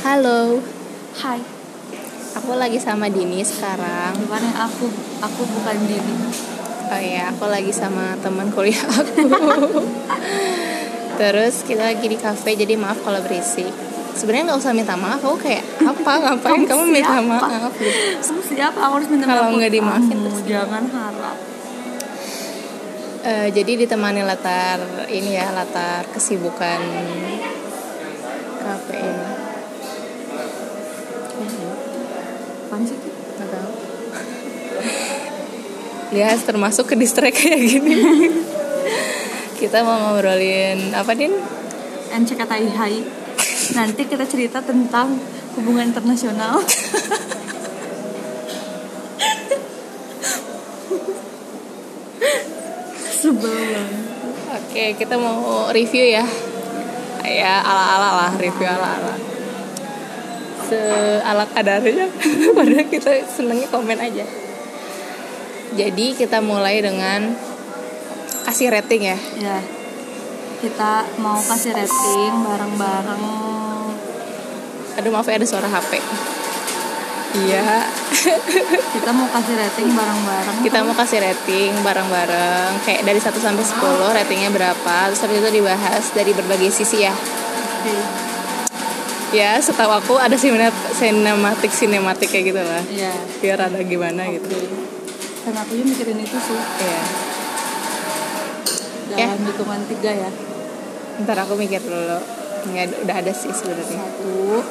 Halo, Hai, aku lagi sama Dini sekarang. bukan aku, aku bukan Dini. Oh iya, aku lagi sama teman kuliah aku. Terus kita lagi di cafe, jadi maaf kalau berisik. Sebenarnya nggak usah minta maaf, aku kayak apa ngapain kamu, minta siapa? maaf? gitu. Kamu siapa? Aku harus minta Kalau maaf. nggak dimaafin Kamu terus- jangan harap. Eh, jadi ditemani latar ini ya, latar kesibukan cafe ini. Ya, termasuk ke distract kayak gini. kita mau ngobrolin apa din? NCKTI Hai. Nanti kita cerita tentang hubungan internasional. Sebel banget. Oke, kita mau review ya. Ya ala-ala lah, review ala-ala. Seala kadarnya. Padahal kita senengnya komen aja. Jadi kita mulai dengan kasih rating ya. Ya, kita mau kasih rating bareng-bareng. Aduh maaf ya ada suara HP. Iya, Kita mau kasih rating bareng-bareng. kita mau kasih rating bareng-bareng kayak dari 1 sampai 10 ratingnya berapa. Terus habis itu dibahas dari berbagai sisi ya. Oke. Ya, setahu aku ada sinematik sinematik sinematik kayak gitu lah. Iya. Biar ada gimana gitu. Dan aku juga mikirin itu sih Iya. dalam hitungan tiga ya. Ntar aku mikir dulu. Nggak, udah ada sih sebenarnya. Satu,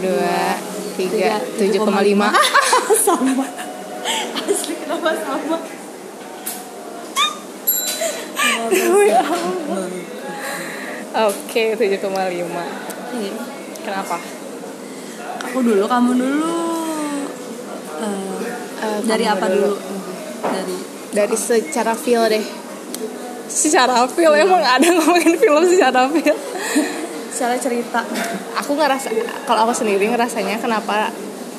Dua, tiga, tujuh koma lima. sama. Asli kenapa sama? Oke, tujuh koma lima. Oke. Kenapa? Aku dulu, kamu dulu. Dari apa dulu? Dari Dari secara feel deh. Secara feel emang ada ngomongin film secara feel. secara cerita. Aku ngerasa kalau aku sendiri ngerasanya kenapa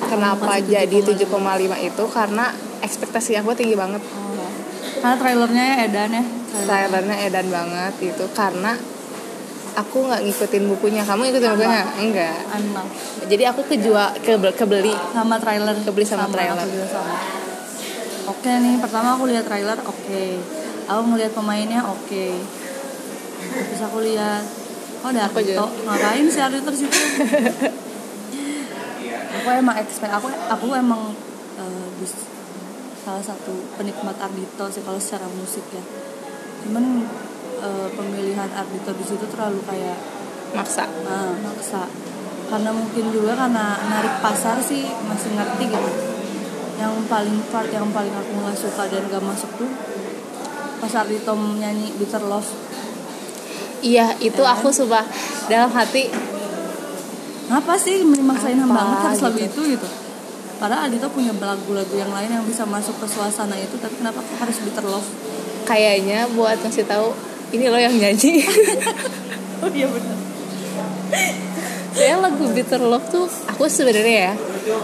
kenapa Masih jadi 7,5 7,5 itu karena ekspektasi aku tinggi banget. Oh. Karena trailernya ya Edan ya. trailernya edan banget itu karena aku nggak ngikutin bukunya kamu ngikutin bukunya enggak Anak. jadi aku kejual ke kebeli Sama trailer. Kebeli sama trailer. Aku juga sama. Oke nih, pertama aku lihat trailer, oke. Aku ngeliat pemainnya, oke. Terus aku lihat, oh ada Aku juga. Ngapain si Ardhito di situ? aku emang expect, aku aku emang bis- salah satu penikmat Ardhito sih kalau secara musik ya. Cuman eh, pemilihan Ardhito di situ terlalu kayak maksa Nah, maksa. Karena mungkin juga karena narik pasar sih masih ngerti gitu. Yang paling part yang paling aku nggak suka dan gak masuk tuh pas Ardhito nyanyi Bitter Love. iya itu Kan? aku sumpah dalam hati Ngapa sih maksain Apa banget harus lagu gitu? itu gitu? Padahal Ardhito punya lagu-lagu yang lain yang bisa masuk ke suasana itu, tapi kenapa harus Bitter Love? kayaknya buat ngasih tahu ini loh yang nyanyi. Oh iya benar. saya lagu Bitter Love tuh aku sebenarnya ya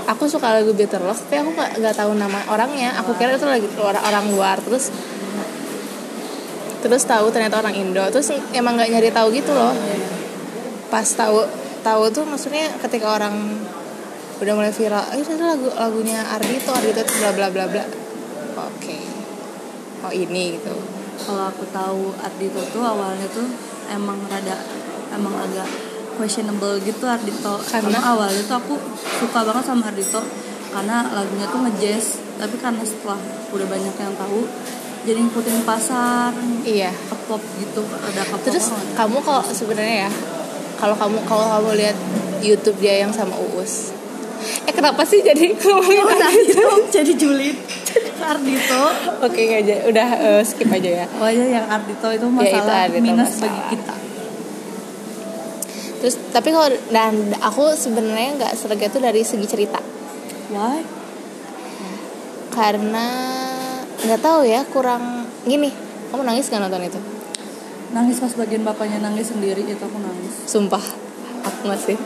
aku suka lagu Bitter Love tapi aku nggak nggak tahu nama orangnya. Aku kira itu lagi orang orang luar terus terus tahu ternyata orang Indo. Terus emang nggak nyari tahu gitu loh. Pas tahu tahu tuh maksudnya ketika orang udah mulai viral eh itu lagu lagunya Ardito Ardito itu bla bla bla bla. Oke. Oh ini gitu kalau aku tahu Ardito tuh awalnya tuh emang rada emang agak questionable gitu Ardito Karena? karena awalnya tuh aku suka banget sama Ardito karena lagunya tuh ngejazz tapi karena setelah udah banyak yang tahu jadi ngikutin pasar iya. ke pop gitu ada ke pop terus kamu kalau sebenarnya ya kalau kamu kalau kamu lihat YouTube dia yang sama Uus eh kenapa sih jadi ngomongin Ardito jadi julid Ardito oke nggak aja. Udah eh, skip aja ya. Pokoknya yang Ardito itu Ya, itu masalah Ardhito minus masalah. bagi kita. Terus tapi kalau dan aku sebenarnya nggak serga itu dari segi cerita. Why? Karena nggak tahu ya kurang gini kamu nangis nggak nonton itu? Nangis pas bagian bapaknya nangis sendiri itu aku nangis. Sumpah aku nggak sih.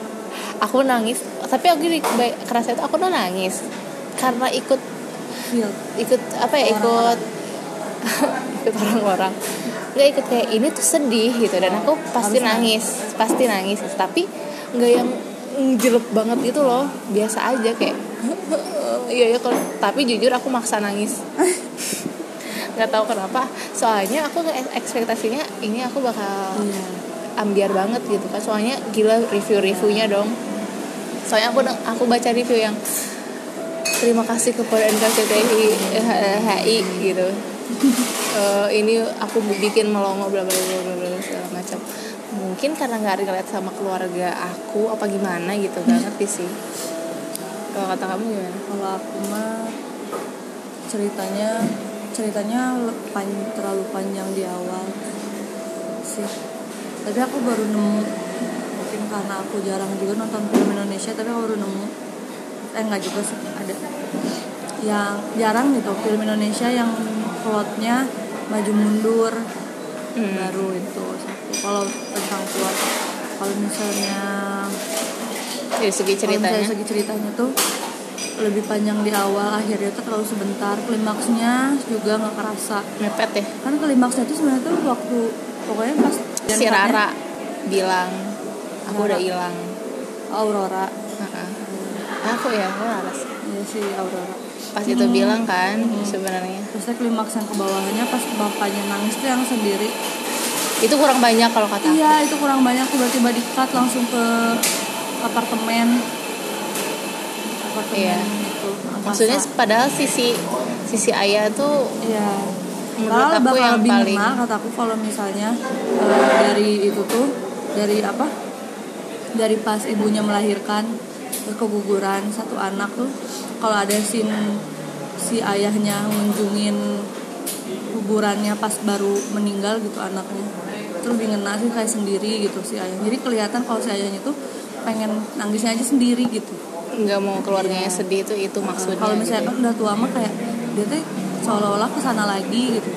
Aku nangis tapi aku gini kerasa itu aku tuh nangis. Karena ikut feel ikut apa ya ikut ikut orang-orang. Nggak ikut kayak ini tuh sedih gitu. Dan aku pasti Harus nangis pasti nangis. Tapi nggak yang jelek banget gitu loh. Biasa aja kayak iya ya kalau tapi jujur aku maksa nangis. Nggak tahu kenapa. Soalnya aku ekspektasinya ini aku bakal iya. ambiar banget gitu kan soalnya gila review-reviewnya dong. Soalnya aku aku baca review yang terima kasih kepada NKCTI HI gitu. Eh, ini aku bikin melongo bla bla bla bla segala macam. Mungkin karena nggak relate sama keluarga aku apa gimana gitu gak ngerti sih. Kalau kata kamu gimana? Kalau aku mah ceritanya ceritanya pan- terlalu panjang di awal sih. Tapi aku baru nemu mungkin karena aku jarang juga nonton film Indonesia tapi aku baru nemu eh enggak juga sih ada. Yang jarang gitu film Indonesia yang plotnya maju mundur. Hmm. baru itu satu. Kalau tentang plot kalau misalnya dari segi ceritanya. segi ceritanya tuh lebih panjang di awal akhirnya tuh terlalu sebentar. Klimaksnya juga nggak kerasa. Mepet ya? Kan klimaksnya tuh sebenarnya tuh waktu pokoknya pas si Rara bilang aku Rara. udah hilang. Aurora. Aku ya aku Rara sih. ya si Aurora pas itu Hmm. bilang kan Hmm. sebenarnya terusnya klimaks yang ke bawahnya pas bapaknya nangis tuh yang sendiri itu kurang banyak kalau kata aku. iya itu kurang banyak tiba-tiba di cut langsung ke apartemen apartemen Iya. itu maksudnya padahal sisi sisi ayah tuh Iya. Menurut aku bakal yang lebih paling- ngena kataku kalau misalnya eh, dari itu tuh dari apa? Dari pas ibunya melahirkan terus keguguran satu anak tuh kalau ada scene si ayahnya ngunjungin kuburannya pas baru meninggal gitu anaknya. Terus ngena sih kayak sendiri gitu si ayah. Jadi kelihatan kalau si ayahnya tuh pengen nangisnya aja sendiri gitu. Nggak mau keluarganya Iya. sedih itu itu maksudnya kalau misalnya gitu. udah tua mah kayak dia tuh seolah-olah ke sana lagi gitu.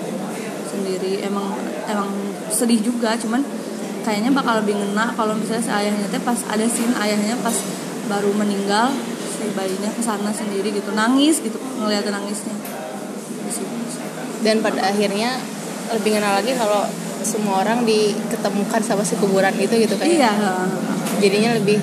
Sendiri. Emang emang sedih juga cuman kayaknya bakal lebih ngena kalau misalnya si ayahnya teh pas ada scene ayahnya pas baru meninggal si bayinya ke sana sendiri gitu nangis gitu ngeliatin nangisnya. Dan pada akhirnya lebih kenal lagi kalau semua orang diketemukan sama si kuburan itu gitu kan iya. Jadinya lebih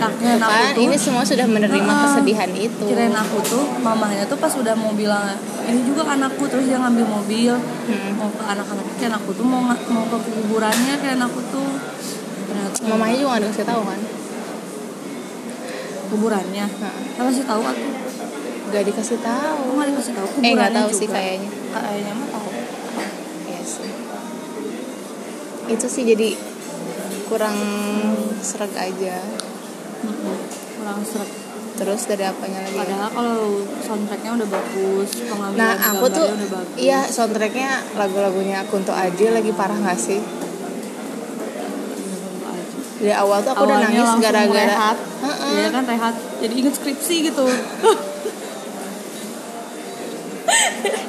nah, kan ini semua sudah menerima Heeh. kesedihan itu. Kirain aku tuh mamahnya tuh pas udah mau bilang ini juga anakku terus dia ngambil mobil. Hmm. mau ke anak-anak kirain aku tuh mau mau ke kuburannya kirain aku tuh. Ternyata mamanya juga nggak dikasih tahu kan kuburannya. Nah, kasih tahu aku. Nggak dikasih tahu. Nggak dikasih tahu eh kuburannya nggak tahu juga. sih kayaknya kayaknya mah tahu. Iya sih. itu sih jadi kurang seret aja. Kurang seret terus dari apanya lagi? Ya? padahal kalau soundtracknya udah bagus pengambilan Nah aku tuh udah bagus. iya soundtracknya lagu-lagunya Kunto Aji lagi parah gak sih? Dari awal tuh aku udah nangis gara-gara rehat. Heeh. Iya kan rehat. Jadi inget skripsi gitu.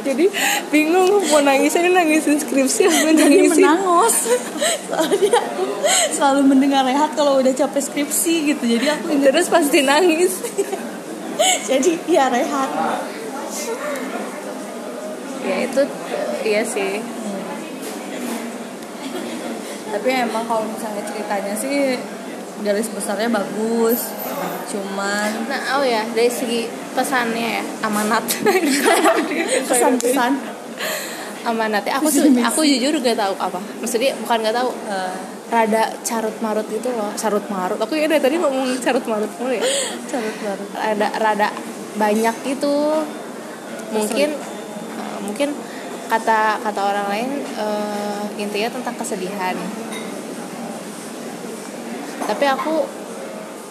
Jadi bingung mau nangisnya ini nangisin skripsi apa jadi nangisin. menangos soalnya aku selalu mendengar rehat kalau udah capek skripsi gitu. Jadi aku inget Terus pasti nangis. Jadi ya rehat. Ya itu iya sih tapi emang kalau misalnya ceritanya sih garis besarnya bagus. Cuman Nah oh ya dari segi pesannya ya Amanat. Pesan-pesan Amanatnya aku tuh aku jujur gak tahu apa. Maksudnya bukan gak tahu eh, rada carut marut gitu loh. Carut marut aku ya dari tadi ngomong carut marut mulu ya. Carut baru rada rada banyak gitu. Mungkin eh, mungkin kata kata orang lain eh, intinya tentang kesedihan. Tapi aku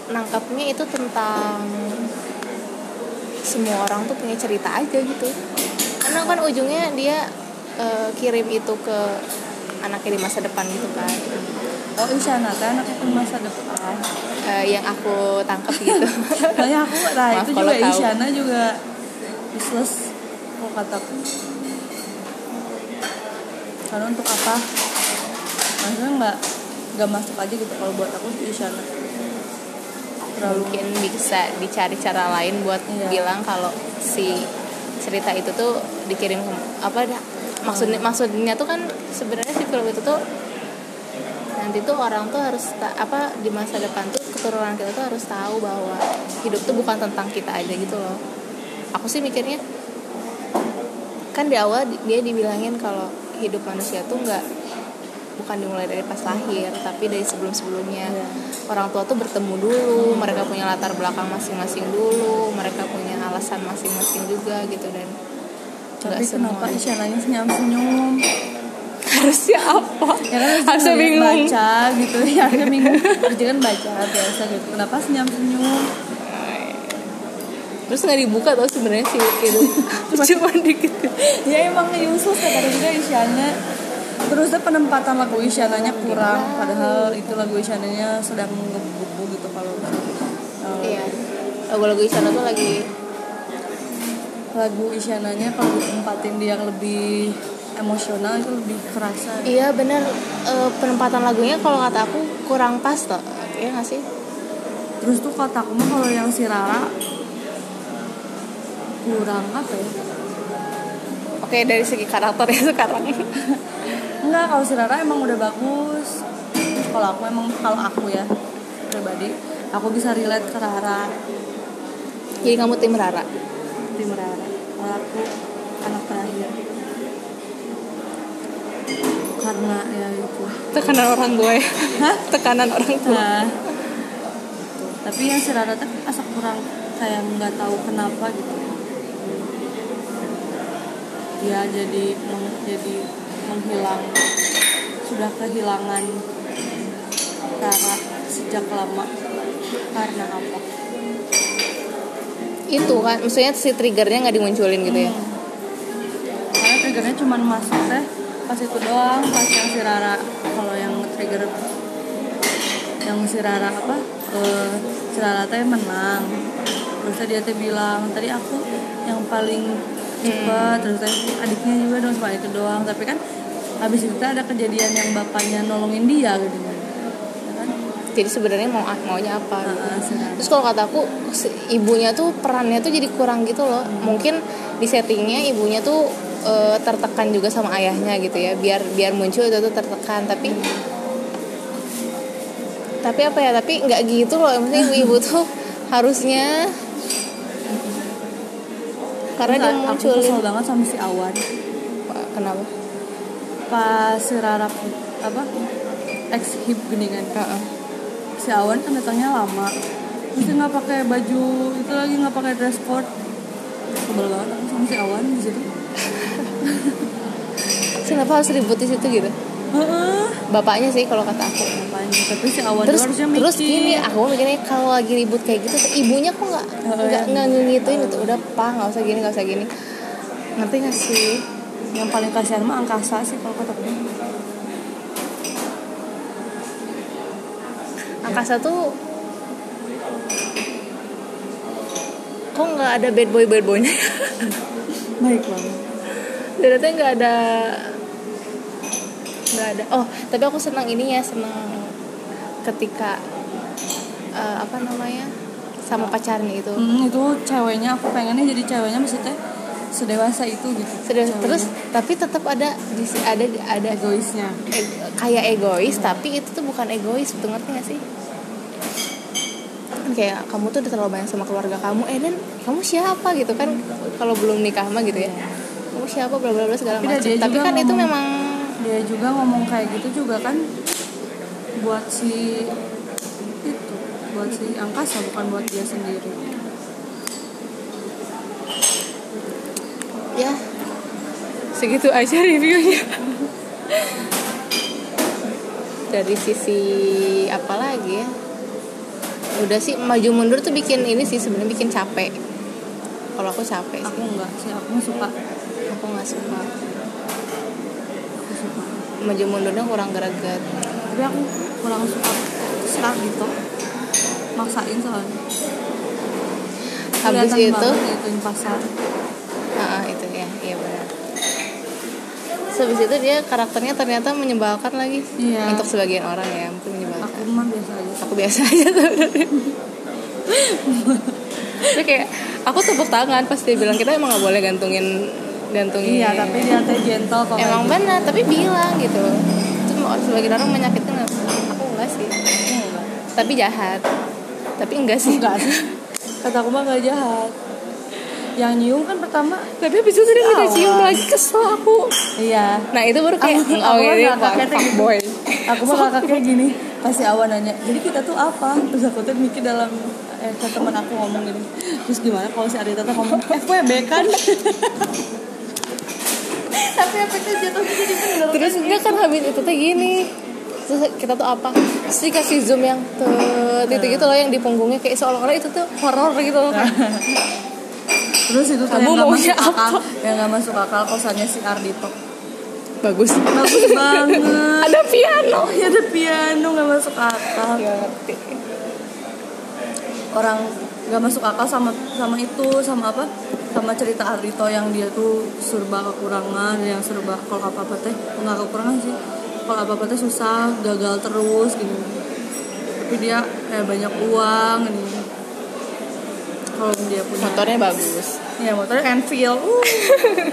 nangkapnya itu tentang semua orang tuh punya cerita aja gitu. Karena kan ujungnya dia eh, kirim itu ke anaknya di masa depan gitu kan. Oh Isyana kan anaknya kan masa depan. Eh, yang aku tangkap gitu. Makanya aku nah Maaf itu juga tahu. Isyana juga useless kalau kataku karena untuk apa? Maksudnya nggak nggak masuk aja gitu kalau buat aku si Isyana terlalu mungkin bisa dicari cara lain buat Iya. bilang kalau si cerita itu tuh dikirim ke apa dah? Maksudnya maksudnya tuh kan sebenarnya si film itu tuh nanti tuh orang tuh harus ta- apa di masa depan tuh keturunan kita tuh harus tahu bahwa hidup tuh bukan tentang kita aja gitu loh. Aku sih mikirnya kan di awal di- dia dibilangin kalau hidup manusia tuh nggak bukan dimulai dari pas lahir tapi dari sebelum sebelumnya Iya. orang tua tuh bertemu dulu mereka punya latar belakang masing-masing dulu mereka punya alasan masing-masing juga gitu dan tapi kenapa semua isyaratnya senyum senyum harusnya apa ya kan harusnya bingung. baca gitu ya harusnya bingung. Kerja kan baca biasa gitu. Kenapa senyum senyum terus nggak dibuka tau sebenarnya sih itu cuma dikit. Ya emang useless kata juga Isyana. Terusnya penempatan lagu Isyananya kurang padahal itu lagu Isyananya sedang ngebubu gitu kalau uh, iya. Lagu-lagu Isyana tuh lagi lagu Isyananya kalau ditempatin di yang lebih emosional itu lebih kerasa. Iya bener. Eh, penempatan lagunya kalau kata aku kurang pas toh iya nggak sih? Terus tuh kataku mah kalau yang si Rara kurang apa ya? Oke dari segi karakternya sekarang. Enggak kalau si Rara emang udah bagus. Kalau aku emang kalau aku ya pribadi aku bisa relate ke Rara. Jadi kamu tim Rara? Tim Rara. Kalau aku anak terakhir. Karena ya itu. Tekanan orang gue Hah? tekanan orang tua. Nah. Tapi yang si Rara tuh asa kurang kayak nggak tahu kenapa gitu dia jadi meng- jadi menghilang sudah kehilangan Rara sejak lama. Karena apa? Itu kan maksudnya si triggernya nggak dimunculin gitu ya? Karena triggernya cuma masuk teh pas itu doang pas yang si Rara kalau yang trigger yang si Rara apa eh, si Rara teh menang. Terus dia teh bilang tadi aku yang paling cepet terus teh adiknya juga dong cuma itu doang. Tapi kan habis itu ada kejadian yang bapaknya nolongin dia gitu. Kan Ya kan? jadi sebenarnya mau maunya apa? Gitu. Si Rara. terus kalau kata aku si- ibunya tuh perannya tuh jadi kurang gitu loh. Mungkin di settingnya ibunya tuh eh, tertekan juga sama ayahnya gitu ya. Biar biar muncul itu tuh tertekan. Tapi tapi apa ya? Tapi nggak gitu loh. Maksudnya ibu-ibu tuh harusnya karena dia Terus aku kesel banget sama si Awan. Kenapa? Pas si Rara apa ex hip kan Heeh. si Awan kan datangnya lama. Dia nggak pakai baju itu lagi nggak pakai dress code. Sebel banget sama si Awan di situ. Kenapa harus ribut di situ gitu Bapaknya sih kalau kata aku. Makanya, tapi si Awan terus terus gini aku mikirnya kalau lagi ribut kayak gitu ibunya kok nggak Oh, nggak iya. nggak ngegituin itu udah pak nggak usah gini nggak usah gini. Ngerti nggak sih? Yang paling kasihan mah angkasa sih kalau kata aku. Angkasa tuh kok nggak ada bad boy bad boynya? Baik banget ternyata nggak ada nggak ada. Oh tapi aku senang ini ya senang ketika eh, apa namanya sama pacarnya itu. Hmm, itu ceweknya aku pengennya jadi ceweknya maksudnya sedewasa itu gitu. Ceweknya. terus tapi tetap ada di ada ada egoisnya. e- kayak egois tapi itu tuh bukan egois betul ngerti gak sih? Kan kayak kamu tuh udah terlalu banyak sama keluarga kamu eh dan kamu siapa? gitu kan kalau belum nikah mah gitu ya. Kamu siapa? bla bla bla segala Tidak, macam. tapi kan itu memang dia juga ngomong kayak gitu juga kan buat si itu buat si angkasa bukan buat dia sendiri. Ya. Segitu aja reviewnya. Dari sisi apa lagi ya? Udah sih maju mundur tuh bikin ini sih sebenarnya bikin capek. Kalau aku capek sih. Aku enggak sih aku suka. Aku nggak suka maju mundurnya kurang greget. Tapi aku kurang suka start gitu. Maksain soalnya. Habis Kelihatan itu? ituin pasar. Ah itu ya. Iya benar. Habis itu dia karakternya ternyata menyebalkan lagi. Iya. untuk sebagian orang ya mungkin menyebalkan. Aku mah biasa aja. Aku biasa aja. Sebenarnya tapi kayak aku tepuk tangan pas dia bilang kita emang nggak boleh gantungin gantungin iya tapi dia teh gentle kok. Emang kayak benar tapi bilang gitu. Itu orang sebagian orang menyakitkan aku enggak sih. Gitu. Enggak. tapi jahat. Tapi enggak sih. Enggak. Sih kata aku mah nggak jahat. Yang nyium kan pertama tapi habis itu minta Awal. cium lagi kesel aku. Iya. Nah itu baru kayak Aku- oh aku ini nggak fuck, kaget fuck boy. Aku mah kakaknya gini. Pasti awan nanya jadi kita tuh apa? Terus aku tuh mikir dalam eh ke teman aku ngomong gini. Terus gimana kalau si Arita tuh ngomong FWB kan tapi efeknya jatuhnya jadi bener. Terus enggak kan habis itu tuh gini. Terus kita tuh apa? Terus dikasih zoom yang tet gitu gitu loh yang di punggungnya. Kayak seolah-olah itu tuh horor gitu loh. Terus itu tuh Kamu yang masuk akal apa? yang nggak masuk akal kosannya si Ardito. Bagus. Bagus banget. Ada piano. Ya ada piano nggak masuk akal. Nggak ngerti. Orang nggak masuk akal sama sama itu sama apa sama cerita Ardito yang dia tuh serba kekurangan yang serba kalau apa apa teh nggak kekurangan sih. Kalau apa apa teh susah gagal terus gitu. Tapi dia kayak banyak uang ini kalau dia punya motornya bagus. Ya motornya Enfield. Uh.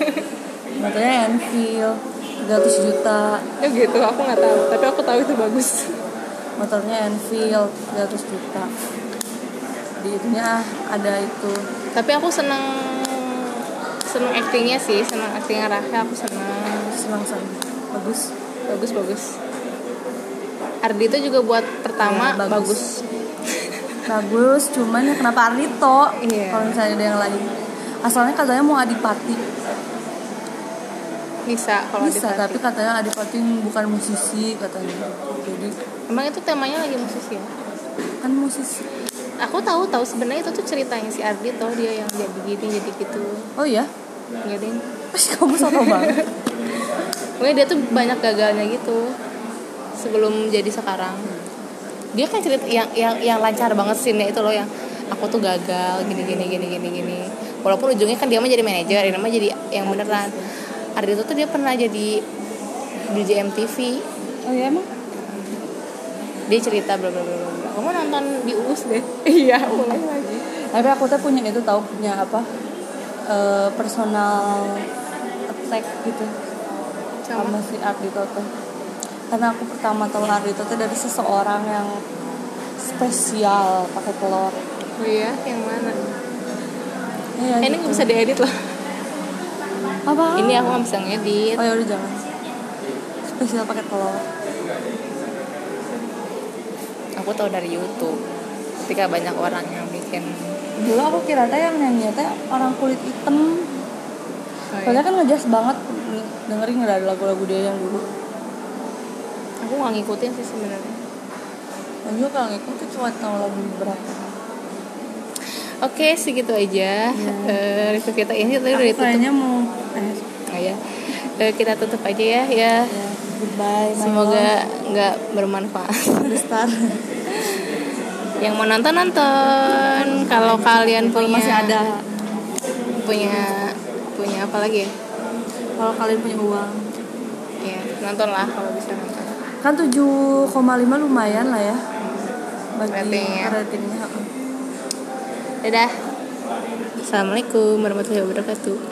motornya Enfield 300 juta. Ya gitu aku nggak tahu tapi aku tahu itu bagus. Motornya Enfield 300 juta. Di itunya ada itu. Tapi aku seneng seneng actingnya sih seneng actingnya Rahel aku seneng. Senang senang bagus. Bagus bagus. Ardi itu juga buat pertama Ya, bagus. bagus. bagus cuman ya kenapa Ardito Iya. kalau misalnya ada yang lain. Asalnya katanya mau Adipati. Bisa kalau bisa Adipati. tapi katanya Adipati bukan musisi katanya. Jadi emang itu temanya lagi musisi ya? Kan musisi. Aku tahu tahu. Sebenarnya itu tuh ceritanya si Ardi toh dia yang jadi gini jadi gitu. Oh iya ya deh kamu sama banget. Pokoknya dia tuh banyak gagalnya gitu. Sebelum jadi sekarang. Dia kan cerita yang yang yang lancar banget scene itu loh yang aku tuh gagal gini gini gini gini gini. Walaupun ujungnya kan dia mah jadi manajer ini mah jadi yang beneran. Ardi itu tuh dia pernah jadi DJ MTV oh iya emang? Dia cerita bla bla bla bla bla. kamu nonton di US deh. Iya mulai lagi. Tapi aku tuh punya itu tahu punya apa eh, personal attack gitu. Sama. Sama si Ardito tuh karena aku pertama tahu Ardito tuh dari seseorang yang spesial pakai telur. Oh iya yang mana? Iya, eh, ini gitu. nggak bisa diedit loh. Apa? Ini aku nggak bisa ngedit. Oh ya udah jangan. Spesial pakai telur. Aku tahu dari YouTube. Ketika banyak orang yang bikin dulu aku kira teh yang nyanyi teh orang kulit hitam. Soalnya iya. kan ngejas banget dengerin nggak ada lagu-lagu dia yang dulu. Aku nggak ngikutin sih sebenarnya. Dan juga kalau ngikutin cuma tahu lagu berapa oke segitu aja. Iya. Eh, review kita. Ini tadi udah aku ditutup. kayaknya mau eh, oh, ya Eh, kita tutup aja ya ya. Ya goodbye semoga nggak bermanfaat. Yang mau nonton nonton. Kalau kalian punya masih ada. punya punya apa lagi ya? Kalau kalian punya uang. Ya nonton lah kalau bisa nonton. Kan 7,5 lumayan lah ya. Bagi Ratingnya. ratingnya. Dadah. Assalamualaikum warahmatullahi wabarakatuh